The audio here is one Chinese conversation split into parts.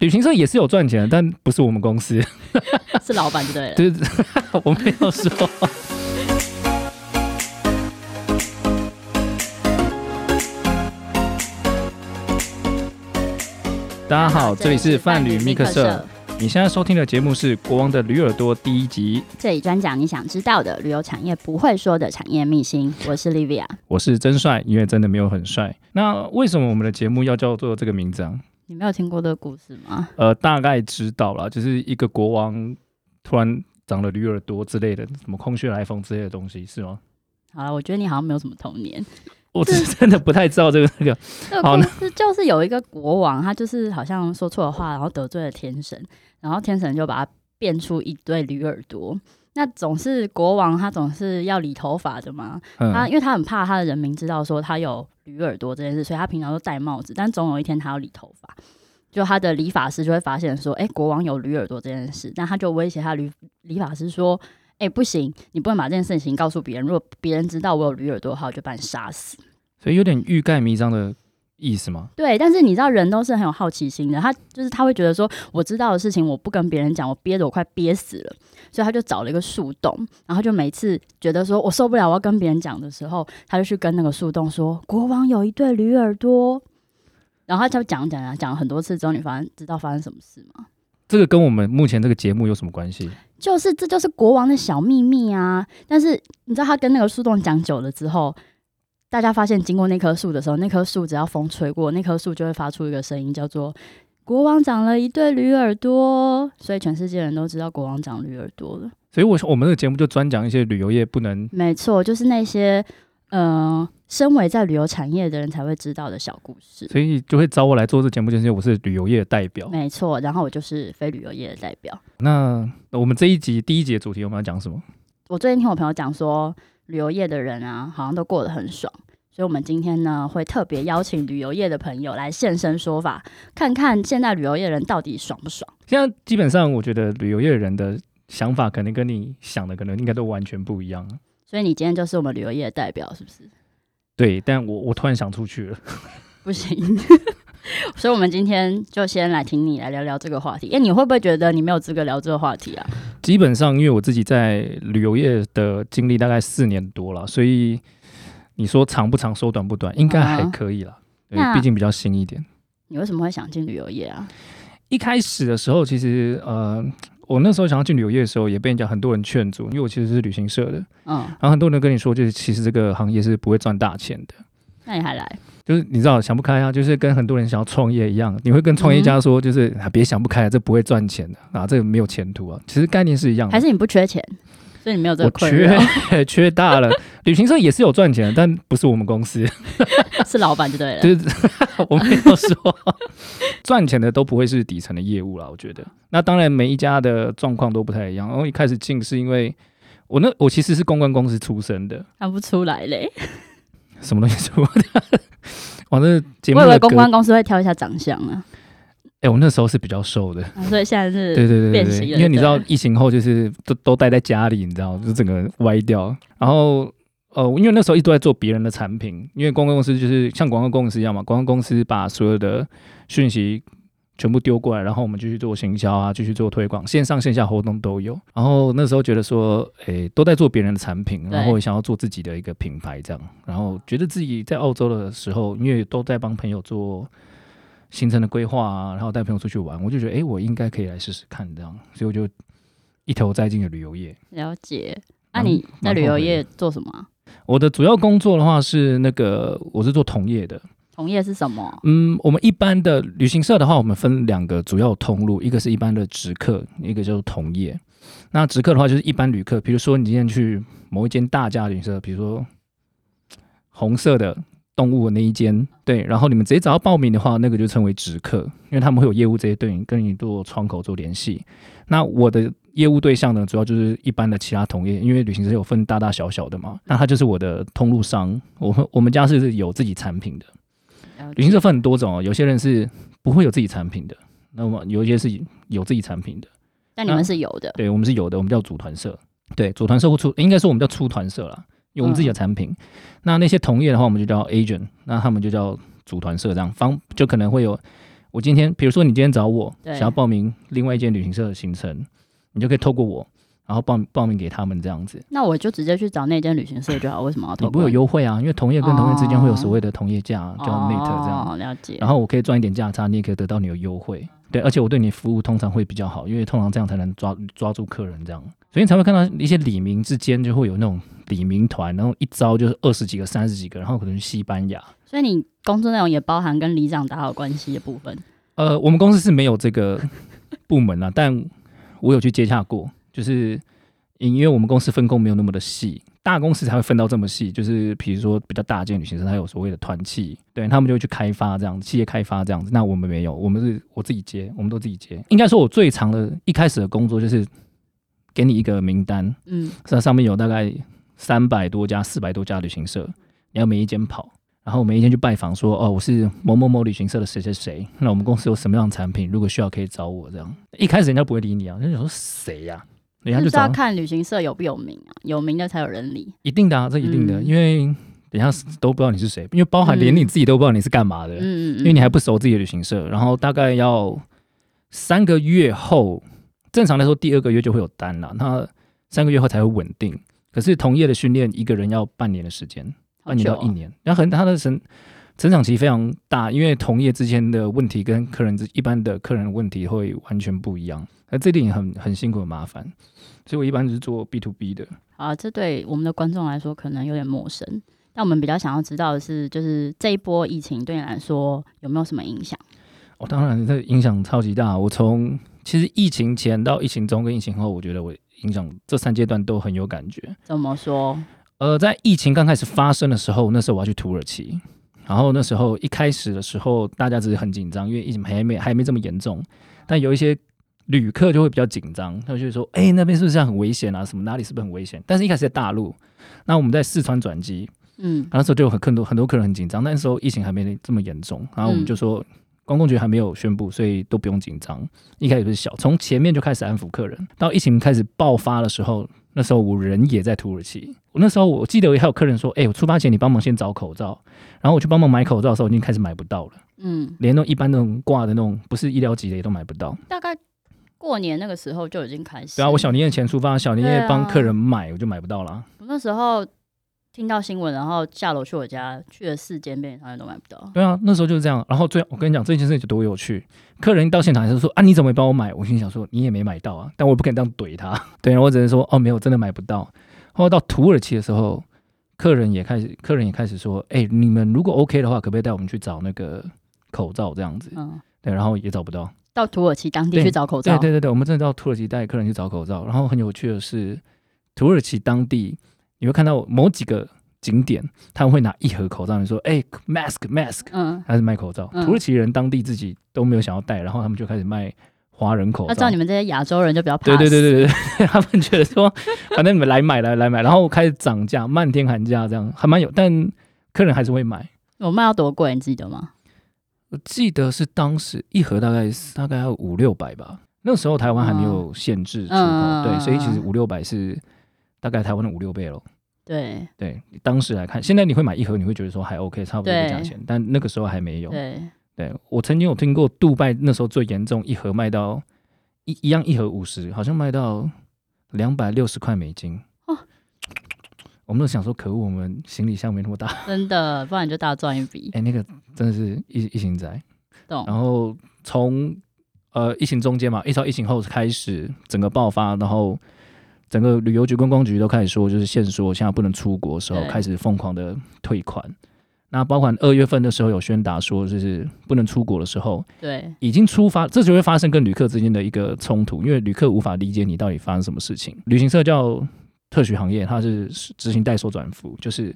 旅行社也是有赚钱，但不是我们公司，是老板就对了。就是 我没有说。大家好，这里是泛旅密克社。你现在收听的节目是《国王的驴耳朵》第一集，这里专讲你想知道的旅游产业不会说的产业秘辛。我是 Livia，我是真帅，因为真的没有很帅。那为什么我们的节目要叫做这个名字啊？你没有听过这个故事吗？呃，大概知道了，就是一个国王突然长了驴耳朵之类的，什么空穴来风之类的东西，是吗？好了，我觉得你好像没有什么童年。我是 真的不太知道这个那个。这个故事就是有一个国王，他就是好像说错了话，然后得罪了天神，然后天神就把他变出一对驴耳朵。那总是国王，他总是要理头发的嘛。他因为他很怕他的人民知道说他有驴耳朵这件事，所以他平常都戴帽子。但总有一天他要理头发，就他的理发师就会发现说：“哎，国王有驴耳朵这件事。”那他就威胁他理理发师说。哎，不行，你不能把这件事情告诉别人。如果别人知道我有驴耳朵的话，我就把你杀死。所以有点欲盖弥彰的意思吗？对，但是你知道人都是很有好奇心的，他就是他会觉得说，我知道的事情我不跟别人讲，我憋得我快憋死了，所以他就找了一个树洞，然后就每次觉得说我受不了，我要跟别人讲的时候，他就去跟那个树洞说，国王有一对驴耳朵，然后他就讲讲讲讲了很多次之后，你发现知道发生什么事吗？这个跟我们目前这个节目有什么关系？就是这就是国王的小秘密啊！但是你知道他跟那个树洞讲久了之后，大家发现经过那棵树的时候，那棵树只要风吹过，那棵树就会发出一个声音，叫做“国王长了一对驴耳朵”。所以全世界人都知道国王长驴耳朵了。所以我说我们这个节目就专讲一些旅游业不能……没错，就是那些嗯。身为在旅游产业的人才会知道的小故事，所以就会找我来做这节目，就是我是旅游业的代表。没错，然后我就是非旅游业的代表。那我们这一集第一节主题我们要讲什么？我最近听我朋友讲说，旅游业的人啊，好像都过得很爽，所以我们今天呢会特别邀请旅游业的朋友来现身说法，看看现在旅游业人到底爽不爽。现在基本上，我觉得旅游业人的想法可能跟你想的可能应该都完全不一样。所以你今天就是我们旅游业的代表，是不是？对，但我我突然想出去了，不行，所以，我们今天就先来听你来聊聊这个话题。哎，你会不会觉得你没有资格聊这个话题啊？基本上，因为我自己在旅游业的经历大概四年多了，所以你说长不长，说短不短，应该还可以了。对，毕竟比较新一点。你为什么会想进旅游业啊？一开始的时候，其实呃。我那时候想要进旅游业的时候，也被人家很多人劝阻，因为我其实是旅行社的，嗯，然后很多人跟你说，就是其实这个行业是不会赚大钱的。那你还来？就是你知道想不开啊，就是跟很多人想要创业一样，你会跟创业家说，就是别想不开，这不会赚钱的啊，这个没有前途啊。其实概念是一样的。还是你不缺钱？所以你没有这个困缺 缺大了。旅行社也是有赚钱，但不是我们公司，是老板就对了。就是 我没有说赚钱的都不会是底层的业务了。我觉得，那当然每一家的状况都不太一样。然后一开始进是因为我那我其实是公关公司出身的，看不出来嘞。什么东西出的？我这节目，我以为公关公司会挑一下长相啊。哎，我那时候是比较瘦的，所以现在是对对对对，因为你知道疫情后就是都都待在家里，你知道，就整个歪掉。然后呃，因为那时候一直都在做别人的产品，因为公关公司就是像广告公司一样嘛，广告公司把所有的讯息全部丢过来，然后我们继续做行销啊，继续做推广，线上线下活动都有。然后那时候觉得说，诶，都在做别人的产品，然后想要做自己的一个品牌这样，然后觉得自己在澳洲的时候，因为都在帮朋友做。行程的规划啊，然后带朋友出去玩，我就觉得，哎，我应该可以来试试看这样，所以我就一头栽进了旅游业。了解，那你在旅游业做什么？我的主要工作的话是那个，我是做同业的。同业是什么？嗯，我们一般的旅行社的话，我们分两个主要通路，一个是一般的直客，一个就是同业。那直客的话就是一般旅客，比如说你今天去某一间大家旅行社，比如说红色的。动物的那一间对，然后你们直接找到报名的话，那个就称为直客，因为他们会有业务这些对你跟你做窗口做联系。那我的业务对象呢，主要就是一般的其他同业，因为旅行社有分大大小小的嘛，那他就是我的通路商。我们我们家是有自己产品的，旅行社分很多种哦，有些人是不会有自己产品的，那么有一些是有自己产品的。但你们是有的，对我们是有的，我们叫组团社，对组团社或出，应该说我们叫出团社了。有我们自己的产品，那那些同业的话，我们就叫 agent，那他们就叫组团社这样方，就可能会有我今天比如说你今天找我想要报名另外一间旅行社的行程，你就可以透过我，然后报报名给他们这样子，那我就直接去找那间旅行社就好，为什么要你不会有优惠啊，因为同业跟同业之间会有所谓的同业价，叫 mate 这样。哦，了解。然后我可以赚一点价差，你也可以得到你的优惠。对，而且我对你服务通常会比较好，因为通常这样才能抓抓住客人这样，所以你才会看到一些李明之间就会有那种李明团，然后一招就是二十几个、三十几个，然后可能去西班牙。所以你工作内容也包含跟里长打好关系的部分。呃，我们公司是没有这个部门啊，但我有去接洽过，就是因为我们公司分工没有那么的细，大公司才会分到这么细。就是比如说比较大件旅行社，它有所谓的团契，对他们就会去开发这样，企业开发这样子。那我们没有，我们是我自己接，我们都自己接。应该说，我最长的一开始的工作就是给你一个名单，嗯，那上面有大概三百多家、四百多家旅行社，你要每一间跑。然后每一天去拜访，说哦，我是某某某旅行社的谁谁谁，那我们公司有什么样的产品，如果需要可以找我这样。一开始人家不会理你啊，人家想说谁呀、人家就就是要看旅行社有不有名啊，有名的才有人理。一定的啊，这一定的，嗯因为等下都不知道你是谁，因为包含连你自己都不知道你是干嘛的，嗯嗯嗯，因为你还不熟自己的旅行社。然后大概要三个月后，正常来说第二个月就会有单了，那三个月后才会稳定。可是同业的训练，一个人要半年的时间。好半年到一年，然后很他的成成长期非常大，因为同业之间的问题跟客人之一般的客人的问题会完全不一样，那这点也很很辛苦很麻烦，所以我一般只是做 B to B 的。啊，这对我们的观众来说可能有点陌生。但我们比较想要知道的是，就是这一波疫情对你来说有没有什么影响？哦，当然这影响超级大。我从其实疫情前到疫情中跟疫情后，我觉得我影响这三阶段都很有感觉。怎么说？呃，在疫情刚开始发生的时候，那时候我要去土耳其，然后那时候一开始的时候，大家只是很紧张，因为疫情还没还没这么严重，但有一些旅客就会比较紧张，他就会说：“哎、那边是不是很危险啊？什么哪里是不是很危险？”但是一开始在大陆，那我们在四川转机，嗯那时候就有很很多很多客人很紧张，那时候疫情还没这么严重，然后我们就说。公共局还没有宣布，所以都不用 紧张。一开始是小，从前面就开始安抚客人。到疫情开始爆发的时候，那时候我人也在土耳其。我那时候我记得还有客人说：“哎、我出发前你帮忙先找口罩。”然后我去帮忙买口罩的时候，已经开始买不到了，嗯，连那种一般那种挂的那种不是医疗级的也都买不到。大概过年那个时候就已经开始。对啊，我小年夜前出发，小年夜帮客人买，我就买不到了。我那时候听到新闻，然后下楼去我家，去了四间便利商店都买不到。对啊，那时候就是这样。然后最我跟你讲这件事情有多有趣，客人一到现场还是说啊你怎么没帮我买？我心想说你也没买到啊，但我不敢这样怼他。对，我只能说哦没有，真的买不到。后来到土耳其的时候，客人也开始客人也开始说，哎、你们如果 OK 的话，可不可以带我们去找那个口罩这样子？嗯，对，然后也找不到。到土耳其当地去找口罩。对对对对，我们真的到土耳其带客人去找口罩。然后很有趣的是，土耳其当地你会看到某几个景点，他们会拿一盒口罩，你说哎、mask mask。嗯，还是卖口罩。嗯土耳其人当地自己都没有想要戴，然后他们就开始卖华人口罩那知道你。们这些亚洲人就比较怕。对对对对对，他们觉得说，反正你们来买来来买，然后开始涨价，漫天喊价，这样还蛮有，但客人还是会买。我卖到多贵，你记得吗？我记得是当时一盒大概大概要五六百吧，那时候台湾还没有限制出口，嗯对，所以其实嗯五六百是大概台湾的五六倍咯。对对，当时来看，现在你会买一盒，你会觉得说还 OK，差不多的对价钱，但那个时候还没有。对，对我曾经有听过杜拜那时候最严重，一盒卖到一一样一盒五十，好像卖到两百六十块美金。哦 我们都想说，可恶，我们行李箱没那么大。真的，不然你就大赚一笔。哎、那个真的是疫疫情仔。懂？然后从呃疫情中间嘛，一直到疫情后开始整个爆发，然后整个旅游局、观光局都开始说，就是限缩，现在不能出国的时候，开始疯狂的退款。那包括二月份的时候有宣达说，就是不能出国的时候，对，已经出发，这就会发生跟旅客之间的一个冲突，因为旅客无法理解你到底发生什么事情。旅行社叫特许行业，它是执行代收转付，就是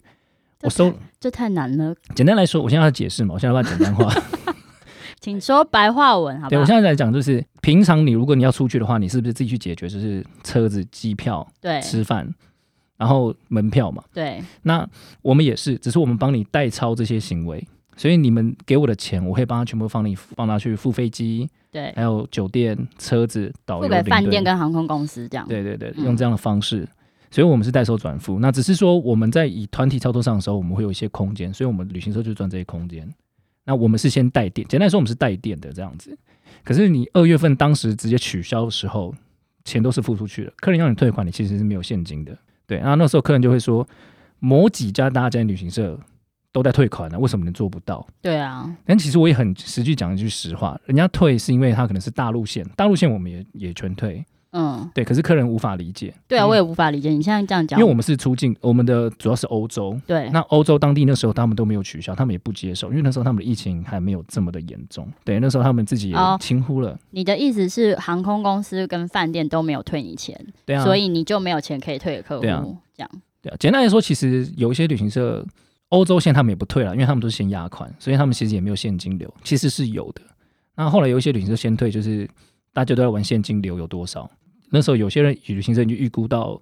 我收。这太难了，简单来说，我现在要解释嘛，我现在要把它简单化。请说白话文，好不对我？现在来讲，就是平常你如果你要出去的话，你是不是自己去解决？就是车子、机票、对吃饭，然后门票嘛。对那我们也是，只是我们帮你代操这些行为，所以你们给我的钱，我会帮他全部放你帮他去付飞机，对，还有酒店、车子、导游、饭店跟航空公司这样。对对对，嗯用这样的方式。所以我们是代收转付，那只是说我们在以团体操作上的时候，我们会有一些空间，所以我们旅行社就赚这些空间。那我们是先带电，简单来说，我们是带电的这样子。可是你二月份当时直接取消的时候，钱都是付出去了，客人要你退款，你其实是没有现金的。对，然后那时候客人就会说，某几家大家旅行社都在退款了，为什么你做不到？对啊，但其实我也很实际讲一句实话，人家退是因为他可能是大陆线，大陆线我们也也全退。嗯，对，可是客人无法理解。对啊，我也无法理解你现在这样讲，因为我们是出境，我们的主要是欧洲。对那欧洲当地那时候他们都没有取消，他们也不接受，因为那时候他们的疫情还没有这么的严重。对，那时候他们自己也哦轻忽了。你的意思是航空公司跟饭店都没有退你钱，对啊，所以你就没有钱可以退给客户，对啊这样对啊，简单来说，其实有一些旅行社欧洲线他们也不退了，因为他们都是先压款，所以他们其实也没有现金流，其实是有的。那后来有一些旅行社先退，就是大家都在玩现金流有多少。那时候有些人旅行社已经预估到，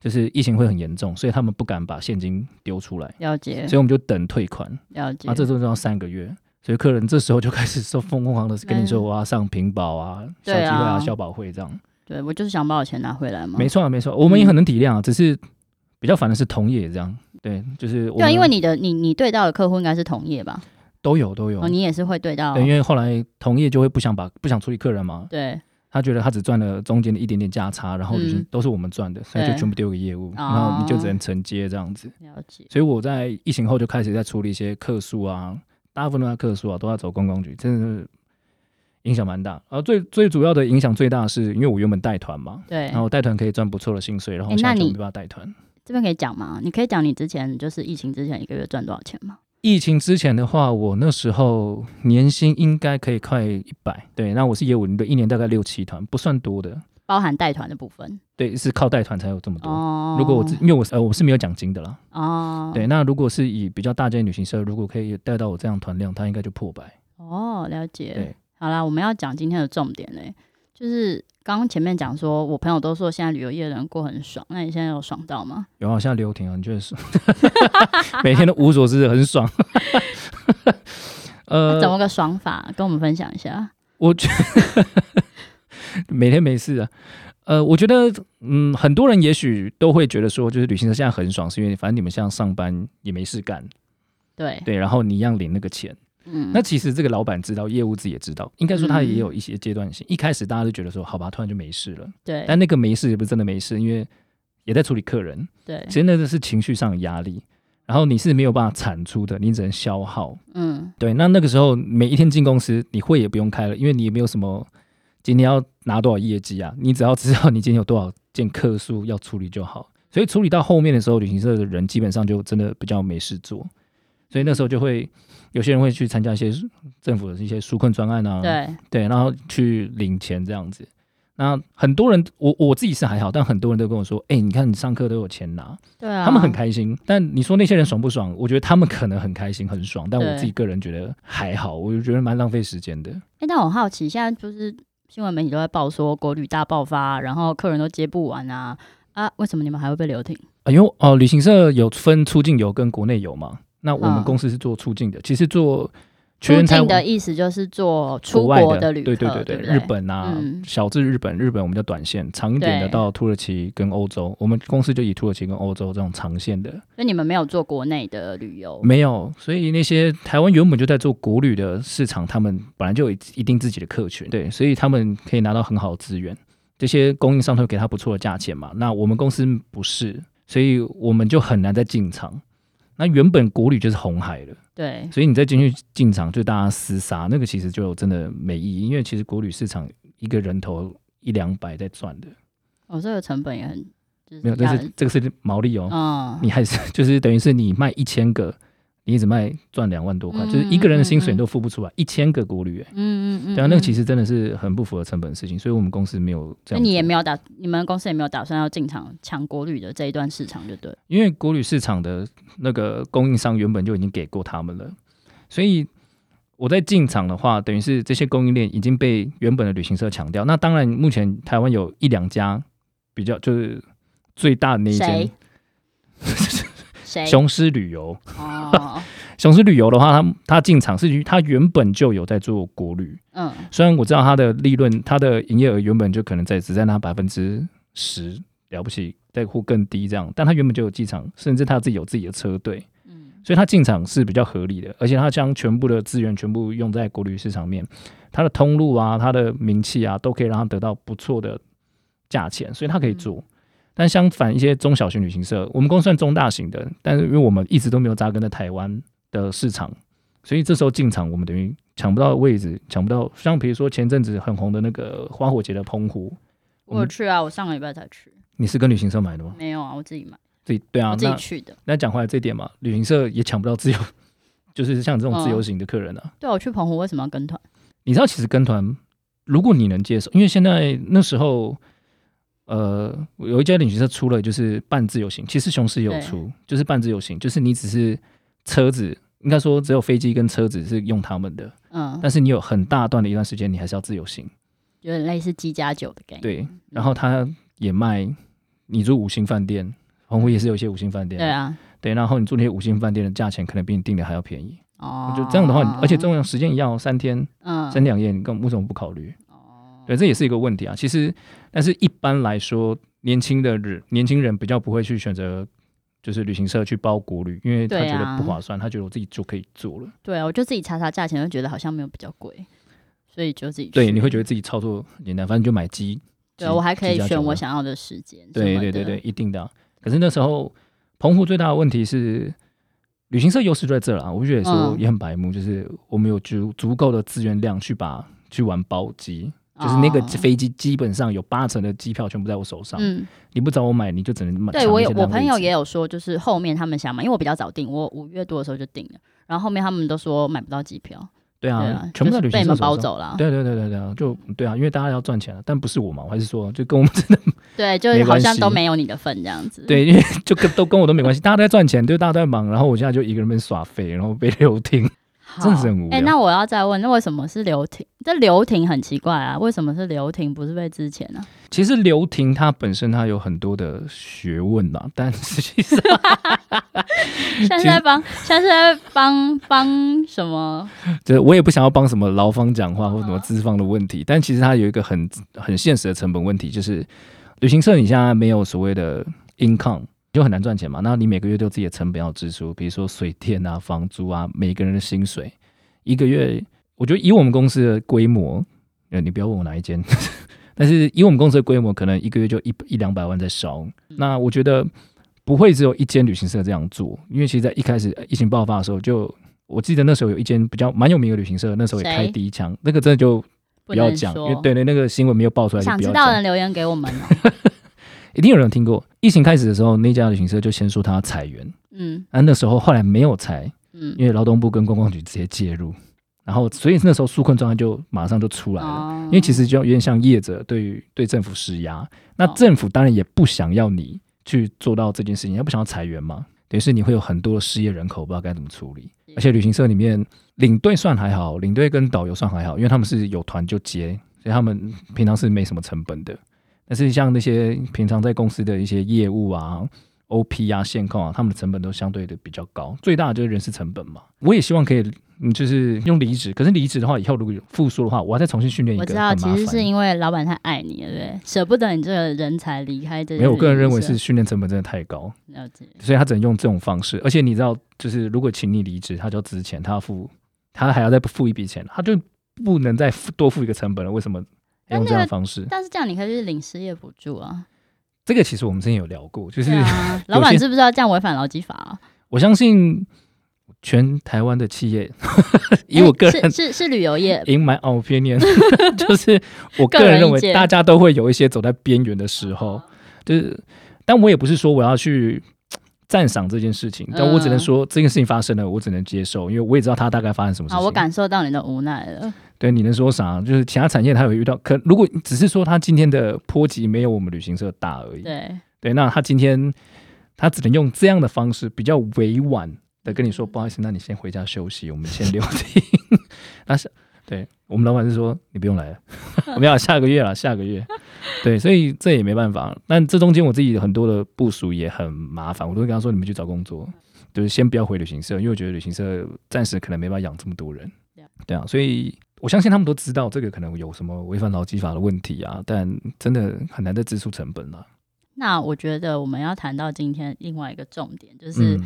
就是疫情会很严重，所以他们不敢把现金丢出来，了解所以我们就等退款。了解。啊，这都要三个月，所以客人这时候就开始说疯疯狂的跟你说嗯我要上屏保啊、小对机会啊、啊消保会这样。对我就是想把我钱拿回来嘛。没错啊，没错，我们也很能体谅啊，只是比较烦的是同业这样。对，就是我对啊，因为你的你你对到的客户应该是同业吧？都有都有哦，，你也是会对到，对，因为后来同业就会不想把不想处理客人嘛，对他觉得他只赚了中间的一点点价差，然后旅行嗯都是我们赚的，所以就全部丢给业务，哦然后你就只能承接这样子。了解。所以我在疫情后就开始在处理一些客诉啊，大部分都在客诉啊，都要走公共局，真的是影响蛮大。而最最主要的影响最大的是，因为我原本带团嘛，对，然后带团可以赚不错的薪水，然后现在就没办法带团。这边可以讲吗？你可以讲你之前就是疫情之前一个月赚多少钱吗？疫情之前的话，我那时候年薪应该可以快一百，对，那我是业务领队，一年大概六七团，不算多的，包含带团的部分对，是靠带团才有这么多。哦。如果我因为我是呃我是没有奖金的啦，哦，对，那如果是以比较大间旅行社，如果可以带到我这样团量，它应该就破百。哦，了解。对，好啦，我们要讲今天的重点嘞，就是刚刚前面讲说，我朋友都说现在旅游业的人过很爽，那你现在有爽到吗？有啊，现在刘婷啊，你觉得爽 每天都无所事事，很爽。呃怎呃，么个爽法？跟我们分享一下。我觉得 每天没事啊。呃，我觉得，嗯，很多人也许都会觉得说，就是旅行社现在很爽，是因为反正你们像上班也没事干，对，对，然后你一样领那个钱。嗯，那其实这个老板知道，业务自己也知道，应该说他也有一些阶段性。一开始大家都觉得说，好吧，突然就没事了，对，但那个没事也不是真的没事，因为也在处理客人，对，其实那个是情绪上的压力，然后你是没有办法产出的，你只能消耗。嗯，对，那那个时候每一天进公司，你会也不用开了，因为你也没有什么今天要拿多少业绩啊，你只要知道你今天有多少件客数要处理就好。所以处理到后面的时候，旅行社的人基本上就真的比较没事做，所以那时候就会有些人会去参加一些政府的一些纾困专案啊，对，对，然后去领钱这样子。那很多人，我我自己是还好，但很多人都跟我说：“哎、你看你上课都有钱拿。”对啊，他们很开心。但你说那些人爽不爽？我觉得他们可能很开心、很爽，但我自己个人觉得还好，我就觉得蛮浪费时间的。哎、但我好奇，现在就是新闻媒体都在报说国旅大爆发，然后客人都接不完啊啊！为什么你们还会被留停？啊，因为哦，旅行社有分出境游跟国内游嘛。那我们嗯公司是做出境的，其实做出全台湾境的意思就是做出国外国旅客，对对对对不日本啊，嗯小至日本，日本我们叫短线，长一点的到土耳其跟欧洲。我们公司就以土耳其跟欧洲这种长线的那你们没有做国内的旅游，没有，所以那些台湾原本就在做国旅的市场，他们本来就有一定自己的客群，对，所以他们可以拿到很好的资源，这些供应商都会给他不错的价钱嘛。那我们公司不是，所以我们就很难再进场。那原本国旅就是红海了，对。所以你再进去进场，就大家厮杀，那个其实就真的没意义，因为其实国旅市场一个人头一两百在赚的，哦、这个成本也很就是没有，这是这个是毛利哦，嗯，你还是就是等于是你卖一千个，你只卖赚两万多块，嗯就是一个人的薪水你都付不出来，一千个国旅、欸，嗯嗯嗯，对啊，那个其实实真的是很不符合成本的事情，所以我们公司没有这那样。你也没有打，你们公司也没有打算要进场抢国旅的这一段市场，就对。因为国旅市场的那个供应商原本就已经给过他们了，所以我在进场的话，等于是这些供应链已经被原本的旅行社抢掉。那当然，目前台湾有一两家比较就是最大的那一间谁 谁？雄狮旅游。哦，雄狮旅游的话，它它进场是它原本就有在做国旅，嗯，虽然我知道它的利润、它的营业额原本就可能在只在那百分之十了不起，再或更低这样，但它原本就有机场，甚至它自己有自己的车队，嗯。所以它进场是比较合理的，而且它将全部的资源全部用在国旅市场面，它的通路啊、它的名气啊，都可以让它得到不错的价钱，所以它可以做。但相反，一些中小型旅行社，我们公司算中大型的，但是因为我们一直都没有扎根在台湾的市场，所以这时候进场，我们等于抢不到位置，抢不到。像比如说前阵子很红的那个花火节的澎湖，我有去啊，我上个礼拜才去。你是跟旅行社买的吗？没有啊，我自己买。自己对啊，我自己去的。那讲回来这点嘛，旅行社也抢不到自由，就是像这种自由行的客人啊。对啊，我去澎湖为什么要跟团？你知道，其实跟团，如果你能接受，因为现在那时候，呃，有一家旅行社出了就是半自由行，其实雄狮也有出，就是半自由行，就是你只是车子，应该说只有飞机跟车子是用他们的，嗯，但是你有很大段的一段时间，你还是要自由行，有点类似机加酒的概念。对，然后他也卖你住五星饭店。澎湖也是有一些五星饭店，对啊，对，然后你住那些五星饭店的价钱可能比你订的还要便宜哦。就这样的话，而且这种时间一样，三天，嗯，三两夜，你更为什么不考虑？哦，对，这也是一个问题啊。其实，但是一般来说，年轻的人，年轻人比较不会去选择就是旅行社去包国旅，因为他觉得不划算，他觉得我自己就可以做了。对啊，我就自己查查价钱，就觉得好像没有比较贵，所以就自己对，你会觉得自己操作简单，反正就买机，对我还可以选我想要的时间。对对对对，一定的。可是那时候，澎湖最大的问题是，旅行社优势就在这了。我觉得说也很白目，就是我们有足足够的资源量去把去玩包机，就是那个飞机基本上有八成的机票全部在我手上。嗯，你不找我买，你就只能买。对我有我朋友也有说，就是后面他们想买，因为我比较早订，我五月多的时候就订了，然后后面他们都说买不到机票。对啊，全部在旅行社包走了。对对对对对，就对啊，因为大家要赚钱了，但不是我嘛，我还是说，就跟我们真的 对，就是好像都没有你的份这样子。对，因为就跟都跟我都没关系，大家都在赚钱，对大家都在忙，然后我现在就一个人被耍废，然后被留停，真的是很无聊。哎，那我要再问，那为什么是刘婷？这刘婷很奇怪啊，为什么是刘婷，不是被之前呢？其实刘婷她本身她有很多的学问嘛，但实际上。现在在帮，现在是在帮帮什么？就是我也不想要帮什么劳方讲话或什么资方的问题，但其实它有一个很很现实的成本问题，就是旅行社你现在没有所谓的 income，就很难赚钱嘛。那你每个月都有自己的成本要支出，比如说水电啊、房租啊，每个人的薪水，一个月，我觉得以我们公司的规模，呃，你不要问我哪一间，但是以我们公司的规模，可能一个月就一一两百万在烧。那我觉得。不会只有一间旅行社这样做，因为其实，在一开始疫情爆发的时候，就我记得那时候有一间比较蛮有名的旅行社，那时候也开第一枪，那个真的就不要讲，因为对对，那个新闻没有爆出来，想知道的人留言给我们哦。一定有人听过，疫情开始的时候，那家旅行社就先说他裁员，嗯，那那时候后来没有裁，嗯，因为劳动部跟观光局直接介入，然后所以那时候纾困状态就马上就出来了，因为其实就有点像业者对于对政府施压，那政府当然也不想要你。去做到这件事情，也不想要裁员嘛？等于是你会有很多失业人口，不知道该怎么处理。而且旅行社里面领队算还好，领队跟导游算还好，因为他们是有团就接，所以他们平常是没什么成本的。但是像那些平常在公司的一些业务啊、OP 啊、线控啊，他们的成本都相对的比较高。最大的就是人事成本嘛。我也希望可以。嗯，就是用离职，可是离职的话，以后如果有复苏的话，我要再重新训练一个。我知道，其实是因为老板太爱你了，对，舍不得你这个人才离开。没有，我个人认为是训练成本真的太高，了解。所以他只能用这种方式，而且你知道，就是如果请你离职，他就要值钱，他要付，他还要再付一笔钱，他就不能再多付一个成本了。为什么用这样的方式？但是这样你可以去领失业补助啊。这个其实我们之前有聊过，就是老板知不知道这样违反劳基法？我相信。全台湾的企业，以我个人是是旅游业，in my opinion，就是我个人认为，大家都会有一些走在边缘的时候，就是，但我也不是说我要去赞赏这件事情，但我只能说这件事情发生了，我只能接受，因为我也知道它大概发生什么事情。我感受到你的无奈了。对，你能说啥？就是其他产业它有遇到，可如果只是说它今天的波及没有我们旅行社大而已。对对，那他今天他只能用这样的方式，比较委婉。的跟你说不好意思，那你先回家休息，我们先留停。那是对我们老板是说你不用来了，我们要下个月了，下个月。对，所以这也没办法。但这中间我自己很多的部署也很麻烦，我都会跟他说你们去找工作，就是先不要回旅行社，因为我觉得旅行社暂时可能没办法养这么多人。对啊，所以我相信他们都知道这个可能有什么违反劳基法的问题啊，但真的很难再支出成本了。那我觉得我们要谈到今天另外一个重点就是。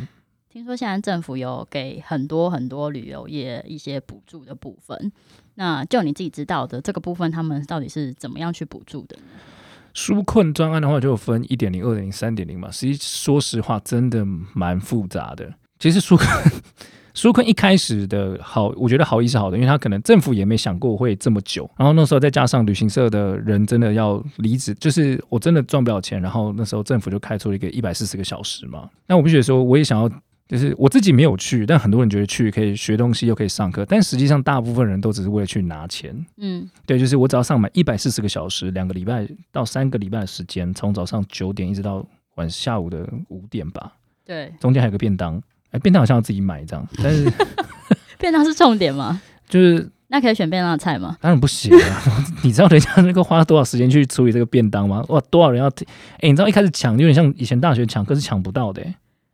听说现在政府有给很多很多旅游业一些补助的部分，那就你自己知道的这个部分，他们到底是怎么样去补助的呢？纾困专案的话，就分一点零、二点零、三点零嘛。实际说实话，真的蛮复杂的。其实纾困纾困一开始的好，我觉得好意是好的，因为他可能政府也没想过会这么久。然后那时候再加上旅行社的人真的要离职，就是我真的赚不了钱。然后那时候政府就开出了一个一百四十个小时嘛。那我不觉得说，我也想要。就是我自己没有去，但很多人觉得去可以学东西又可以上课，但实际上大部分人都只是为了去拿钱。嗯，对，就是我只要上满一百四十个小时，两个礼拜到三个礼拜的时间，从早上九点一直到晚下午的五点吧。对，中间还有个便当，哎，便当好像要自己买这样，但是 便当是重点吗？就是那可以选便当的菜吗？当然不行啊！你知道人家那个花了多少时间去处理这个便当吗？哇，多少人要？哎，你知道一开始抢有点像以前大学抢课是抢不到的。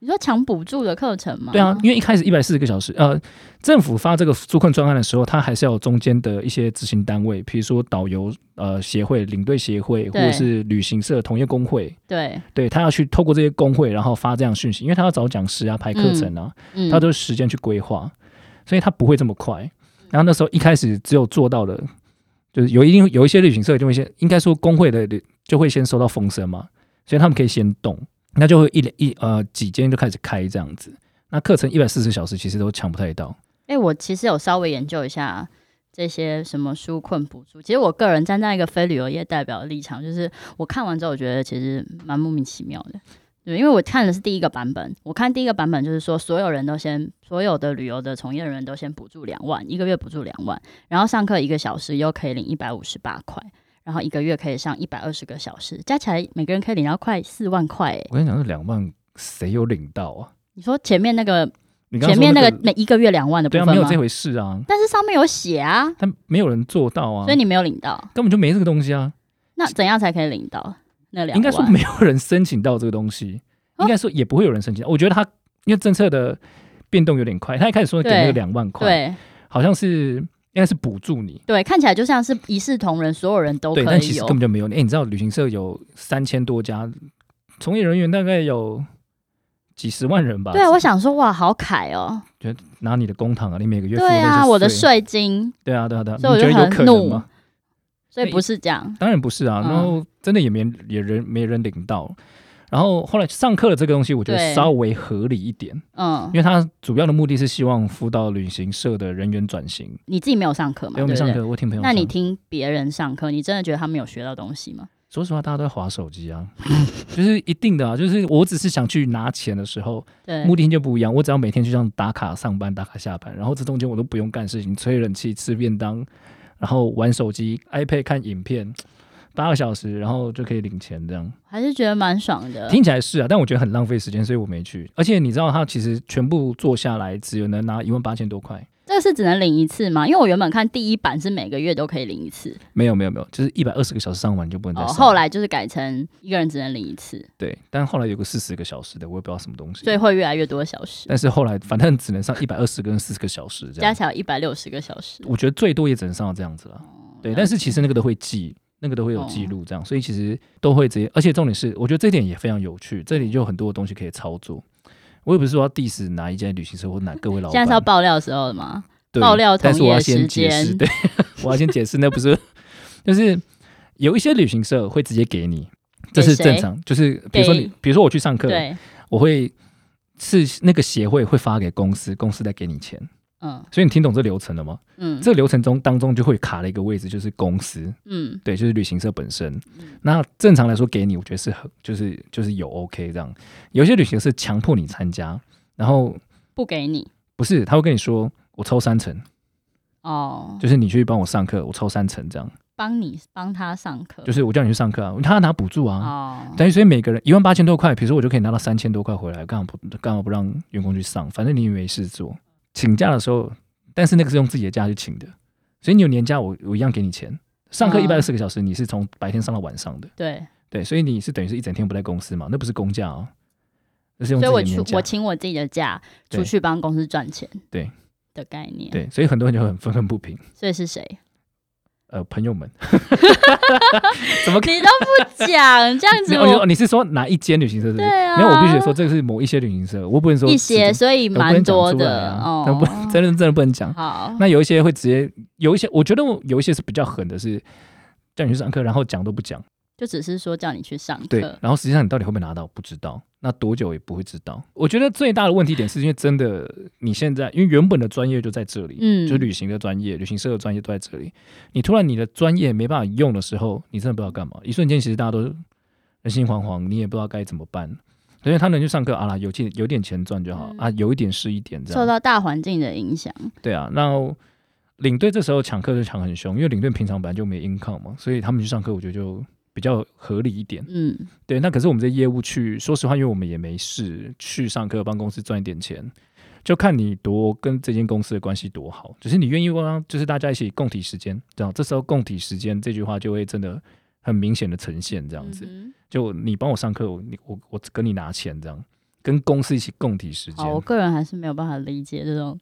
你说抢补助的课程吗？对啊，因为一开始一百四十个小时，呃，政府发这个纾困专案的时候，它还是要有中间的一些执行单位，比如说导游呃协会、领队协会，或者是旅行社同业工会。对，对他要去透过这些工会，然后发这样讯息，因为他要找讲师啊、排课程啊，他都是时间去规划，所以他不会这么快。然后那时候一开始只有做到了，就是有一定有一些旅行社就会先，应该说工会的就会先收到风声嘛，所以他们可以先动。那就会一连一呃几间就开始开这样子，那课程一百四十小时其实都抢不太到。哎，我其实有稍微研究一下这些什么纾困补助，其实我个人站在一个非旅游业代表的立场，就是我看完之后，我觉得其实蛮莫名其妙的。对，因为我看的是第一个版本，我看第一个版本就是说，所有人都先所有的旅游的从业人员都先补助两万，一个月补助两万，然后上课一个小时又可以领一百五十八块。然后一个月可以上一百二十个小时，加起来每个人可以领到快四万块。我跟你讲，这两万谁有领到啊？你说前面那个，前面那个那一个月两万的部分没有这回事啊。但是上面有写啊，但没有人做到啊，所以你没有领到，根本就没这个东西啊。那怎样才可以领到那两？应该说没有人申请到这个东西，应该说也不会有人申请。我觉得他因为政策的变动有点快，他一开始说给那个两万块，对，好像是。应该是补助你，对，看起来就像是一视同仁，所有人都可以但其实根本就没有。哎，你知道旅行社有三千多家，从业人员大概有几十万人吧？对啊，我想说，哇，好凯哦！就拿你的公堂啊，你每个月对啊，我的税金，对啊，对啊，对啊，所以我觉得有可能吗？所以不是这样，当然不是啊。然后真的也没也人没人领到。然后后来上课的这个东西，我觉得稍微合理一点，嗯，因为它主要的目的是希望辅导旅行社的人员转型。你自己没有上课吗？没有上课，我听朋友。那你听别人上课，你真的觉得他们有学到东西吗？说实话，大家都在划手机啊，就是一定的啊，就是我只是想去拿钱的时候，对，目的就不一样。我只要每天就这样打卡上班、打卡下班，然后这中间我都不用干事情，吹冷气、吃便当，然后玩手机、iPad 看影片。八个小时，然后就可以领钱，这样还是觉得蛮爽的。听起来是啊，但我觉得很浪费时间，所以我没去。而且你知道，他其实全部做下来，只有能拿一万八千多块。这个是只能领一次吗？因为我原本看第一版是每个月都可以领一次。没有没有没有，就是一百二十个小时上完就不能再上。后来就是改成一个人只能领一次。对，但后来有个四十个小时的，我也不知道什么东西。所以会越来越多小时。但是后来反正只能上一百二十跟四十个小时，这样加起来一百六十个小时。我觉得最多也只能上到这样子了。对，但是其实那个都会记。那个都会有记录，这样，所以其实都会直接，而且重点是，我觉得这点也非常有趣，这里就有很多东西可以操作。我也不是说要 diss 哪一间旅行社或哪各位老板，现在是要爆料的时候了吗？爆料，但是我要先解释，对，我要先解释，那不是，就是有一些旅行社会直接给你，这是正常，就是比如说你，比如说我去上课，我会是那个协会会发给公司，公司再给你钱。嗯，所以你听懂这流程了吗？嗯，这个流程中当中就会卡了一个位置，就是公司。嗯，对，就是旅行社本身。那正常来说给你，我觉得是很就是就是有 OK 这样。有些旅行社强迫你参加，然后不给你，不是他会跟你说我抽三成。哦，就是你去帮我上课，我抽三成这样。帮你帮他上课，就是我叫你去上课啊，他拿补助啊。哦，等于所以每个人一万八千多块，比如说我就可以拿到三千多块回来，干嘛不干嘛不让员工去上？反正你也没事做。请假的时候，但是那个是用自己的假去请的，所以你有年假，我我一样给你钱。上课一百二十个小时，你是从白天上到晚上的，对。对，所以你是等于是一整天不在公司嘛，那不是公假哦，那是用所以我去我请我自己的假出去帮公司赚钱，对。的概念，对，所以很多人就很愤愤不平。所以是谁？呃朋友们，怎么可你都不讲，这样子 没有？我你是说哪一间旅行社是不是？对啊，没有，我必须得说这个是某一些旅行社，我不能说一些，所以蛮多的啊，但不哦。真的真的不能讲。好，那有一些会直接，有一些我觉得有一些是比较狠的是，叫你去上课，然后讲都不讲，就只是说叫你去上对课，，然后实际上你到底会不会拿到不知道，那多久也不会知道。我觉得最大的问题点是因为真的你现在因为原本的专业就在这里，嗯就是旅行的专业、旅行社的专业都在这里，你突然你的专业没办法用的时候，你真的不知道干嘛，一瞬间其实大家都人心惶惶，你也不知道该怎么办。因为他能去上课啊啦，有钱有点钱赚就好、嗯啊，有一点是一点这样。受到大环境的影响，对啊，那领队这时候抢课就抢很凶，因为领队平常本来就没 income 嘛，所以他们去上课，我觉得就比较合理一点。嗯，对，那可是我们这业务去，说实话，因为我们也没事，去上课帮公司赚一点钱，就看你多跟这间公司的关系多好，只是你愿意帮，就是大家一起共体时间，这样这时候共体时间这句话就会真的很明显的呈现这样子。嗯就你帮我上课，我你我我跟你拿钱这样，跟公司一起共体时间好，。我个人还是没有办法理解这种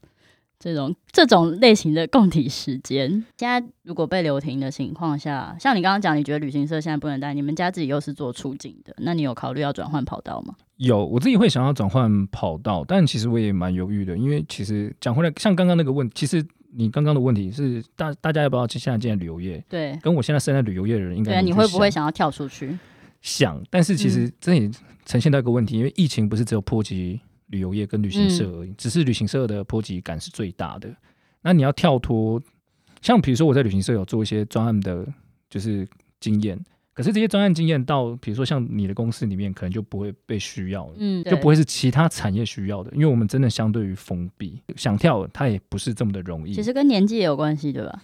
这种这种类型的共体时间。现在如果被留停的情况下，像你刚刚讲，你觉得旅行社现在不能带，你们家自己又是做出境的，那你有考虑要转换跑道吗？有，我自己会想要转换跑道，但其实我也蛮犹豫的，因为其实讲回来，像刚刚那个问，其实你刚刚的问题是大大家要不要现在进来旅游业？对，跟我现在身在旅游业的人应该对啊，你会不会想想要跳出去？想？但是其嗯实这也呈现到一个问题，因为疫情不是只有波及旅游业跟旅行社嗯而已，只是旅行社的波及感是最大的。那你要跳脱，像比如说我在旅行社有做一些专案的，就是经验。可是这些专案经验到，比如说像你的公司里面，可能就不会被需要了。嗯，就不会是其他产业需要的，因为我们真的相对于封闭，想跳它也不是这么的容易。其实跟年纪也有关系，对吧？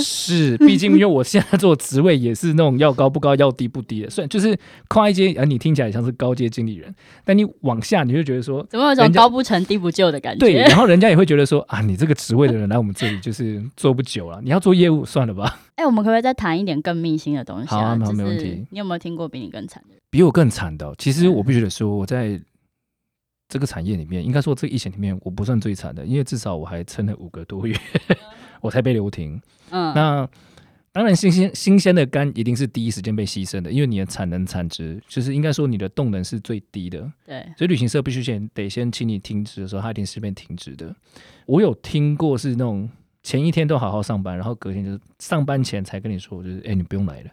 是，毕竟因为我现在做职位也是那种要高不高，要低不低的，虽然就是跨一阶，而你听起来像是高阶经理人，但你往下你就觉得说，怎么有种高不成低不就的感觉？对，然后人家也会觉得说啊，你这个职位的人来我们这里就是做不久了，你要做业务算了吧，哎、我们可不可以再谈一点更密心的东西好啊没问题你有没有听过比你更惨的人？比我更惨的哦、其实我必须得说，我在这个产业里面，应该说这个疫情里面，我不算最惨的，因为至少我还撑了五个多月，我才被留停。嗯，那当然，新鲜新鲜的肝一定是第一时间被牺牲的，因为你的产能产值就是应该说你的动能是最低的，对，所以旅行社必须先得先请你停止的时候，它一定是被停止的。我有听过是那种前一天都好好上班，然后隔天就是上班前才跟你说，就是哎、你不用来了，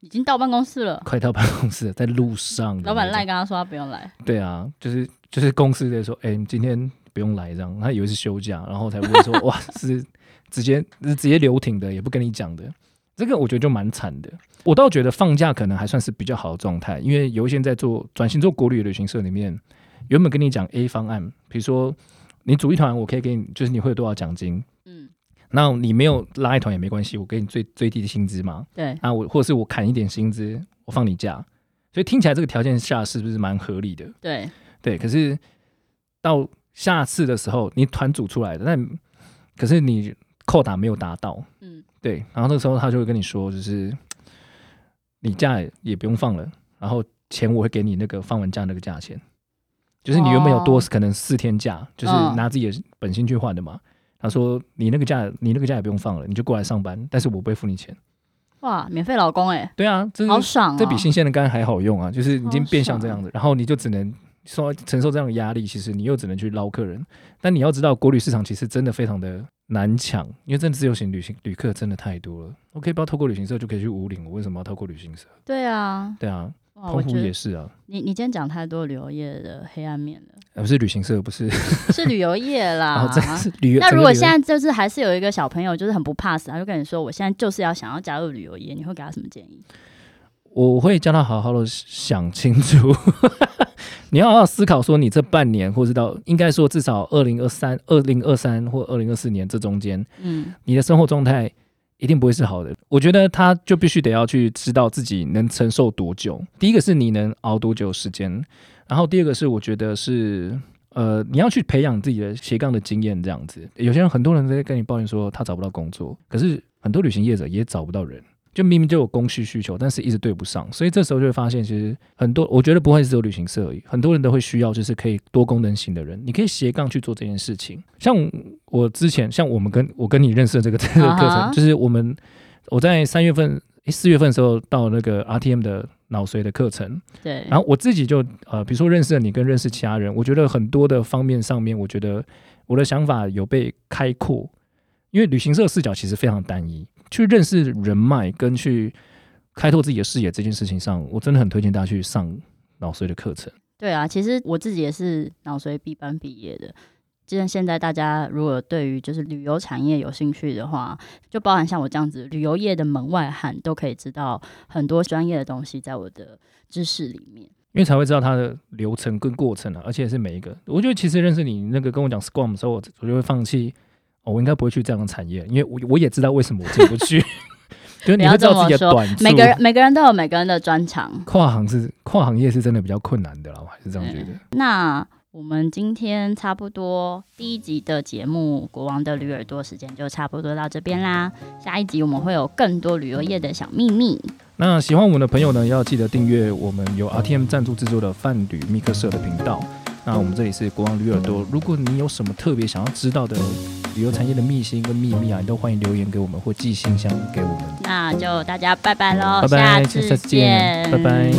已经到办公室了。快到办公室了，在路上。老板赖跟他说他不用来，对啊，就是就是公司在说，哎、你今天不用来这样，他以为是休假，然后才问说，哇，是 直接是直接留停的，也不跟你讲的，这个我觉得就蛮惨的。我倒觉得放假可能还算是比较好的状态，因为有一些人在做转型做国旅旅行社里面，原本跟你讲 A 方案，比如说你组一团，我可以给你，就是你会有多少奖金，嗯，那你没有拉一团也没关系，我给你最最低的薪资嘛，对，啊，我或者是我砍一点薪资，我放你假，所以听起来这个条件下是不是蛮合理的？对，对，可是到下次的时候，你团组出来的，但可是你扣打没有达到，嗯，对，然后那个时候他就会跟你说，就是你假也不用放了，然后钱我会给你那个放完假那个价钱，就是你原本有多哦。可能四天假，就是嗯。拿自己的本薪去换的嘛。他说你那个假你那个假也不用放了，你就过来上班，但是我不会付你钱。哇，免费老公哎、对啊，这是好爽哦！这比新鲜的肝还好用啊，就是已经变相这样子，然后你就只能说承受这样的压力，其实你又只能去捞客人。但你要知道，国旅市场其实真的非常的难抢，因为真的自由行旅行旅客真的太多了。我可以不要透过旅行社就可以去五岭，我为什么要透过旅行社？对啊，对啊，澎湖也是啊，你你今天讲太多旅游业的黑暗面了，呃不是旅行社，不是，是旅游业啦 哦。这是旅游。那如果现在在就是还是有一个小朋友就是很不怕死，他就跟你说我现在就是要想要加入旅游业，你会给他什么建议？我会叫他好好的想清楚，你要好好思考说，你这半年，或是到应该说至少二零二三、二零二三或二零二四年这中间，嗯，你的生活状态一定不会是好的。我觉得他就必须得要去知道自己能承受多久。第一个是你能熬多久时间，然后第二个是我觉得是呃你要去培养自己的斜杠的经验，这样子。有些人很多人在跟你抱怨说他找不到工作，可是很多旅行业者也找不到人。就明明就有供需需求，但是一直对不上，所以这时候就会发现，其实很多我觉得不会只有旅行社而已，很多人都会需要就是可以多功能型的人，你可以斜杠去做这件事情。像我之前，像我们跟我跟你认识的这个 这个课程，就是我们我在三月份、四月份的时候到那个 RTM 的脑髓的课程，对，然后我自己就呃，比如说认识了你跟认识其他人，我觉得很多的方面上面，我觉得我的想法有被开阔，因为旅行社视角其实非常单一。去认识人脉跟去开拓自己的视野这件事情上，我真的很推荐大家去上脑髓的课程。对啊，其实我自己也是脑髓 B 班毕业的。既然现在大家如果对于就是旅游产业有兴趣的话，就包含像我这样子旅游业的门外汉，都可以知道很多专业的东西在我的知识里面，因为才会知道它的流程跟过程啊，而且是每一个。我觉得其实认识你那个跟我讲 Scrum 的时候，我我就会放弃。我应该不会去这样的产业，因为我我也知道为什么我进不去。就是你要知道自己的短处。每个人每个人都有每个人的专长。跨行是跨行业是真的比较困难的啦，我还是这样觉得。那我们今天差不多第一集的节目《国王的驴耳朵》时间就差不多到这边啦。下一集我们会有更多旅游业的小秘密。那喜欢我们的朋友呢，要记得订阅我们由 RTM 赞助制作的泛旅密克社的频道。那我们这里是国王驴耳朵，如果你有什么特别想要知道的旅游产业的秘辛跟秘密啊，你都欢迎留言给我们或寄信箱给我们。那就大家拜拜喽，拜拜，下次见，拜拜。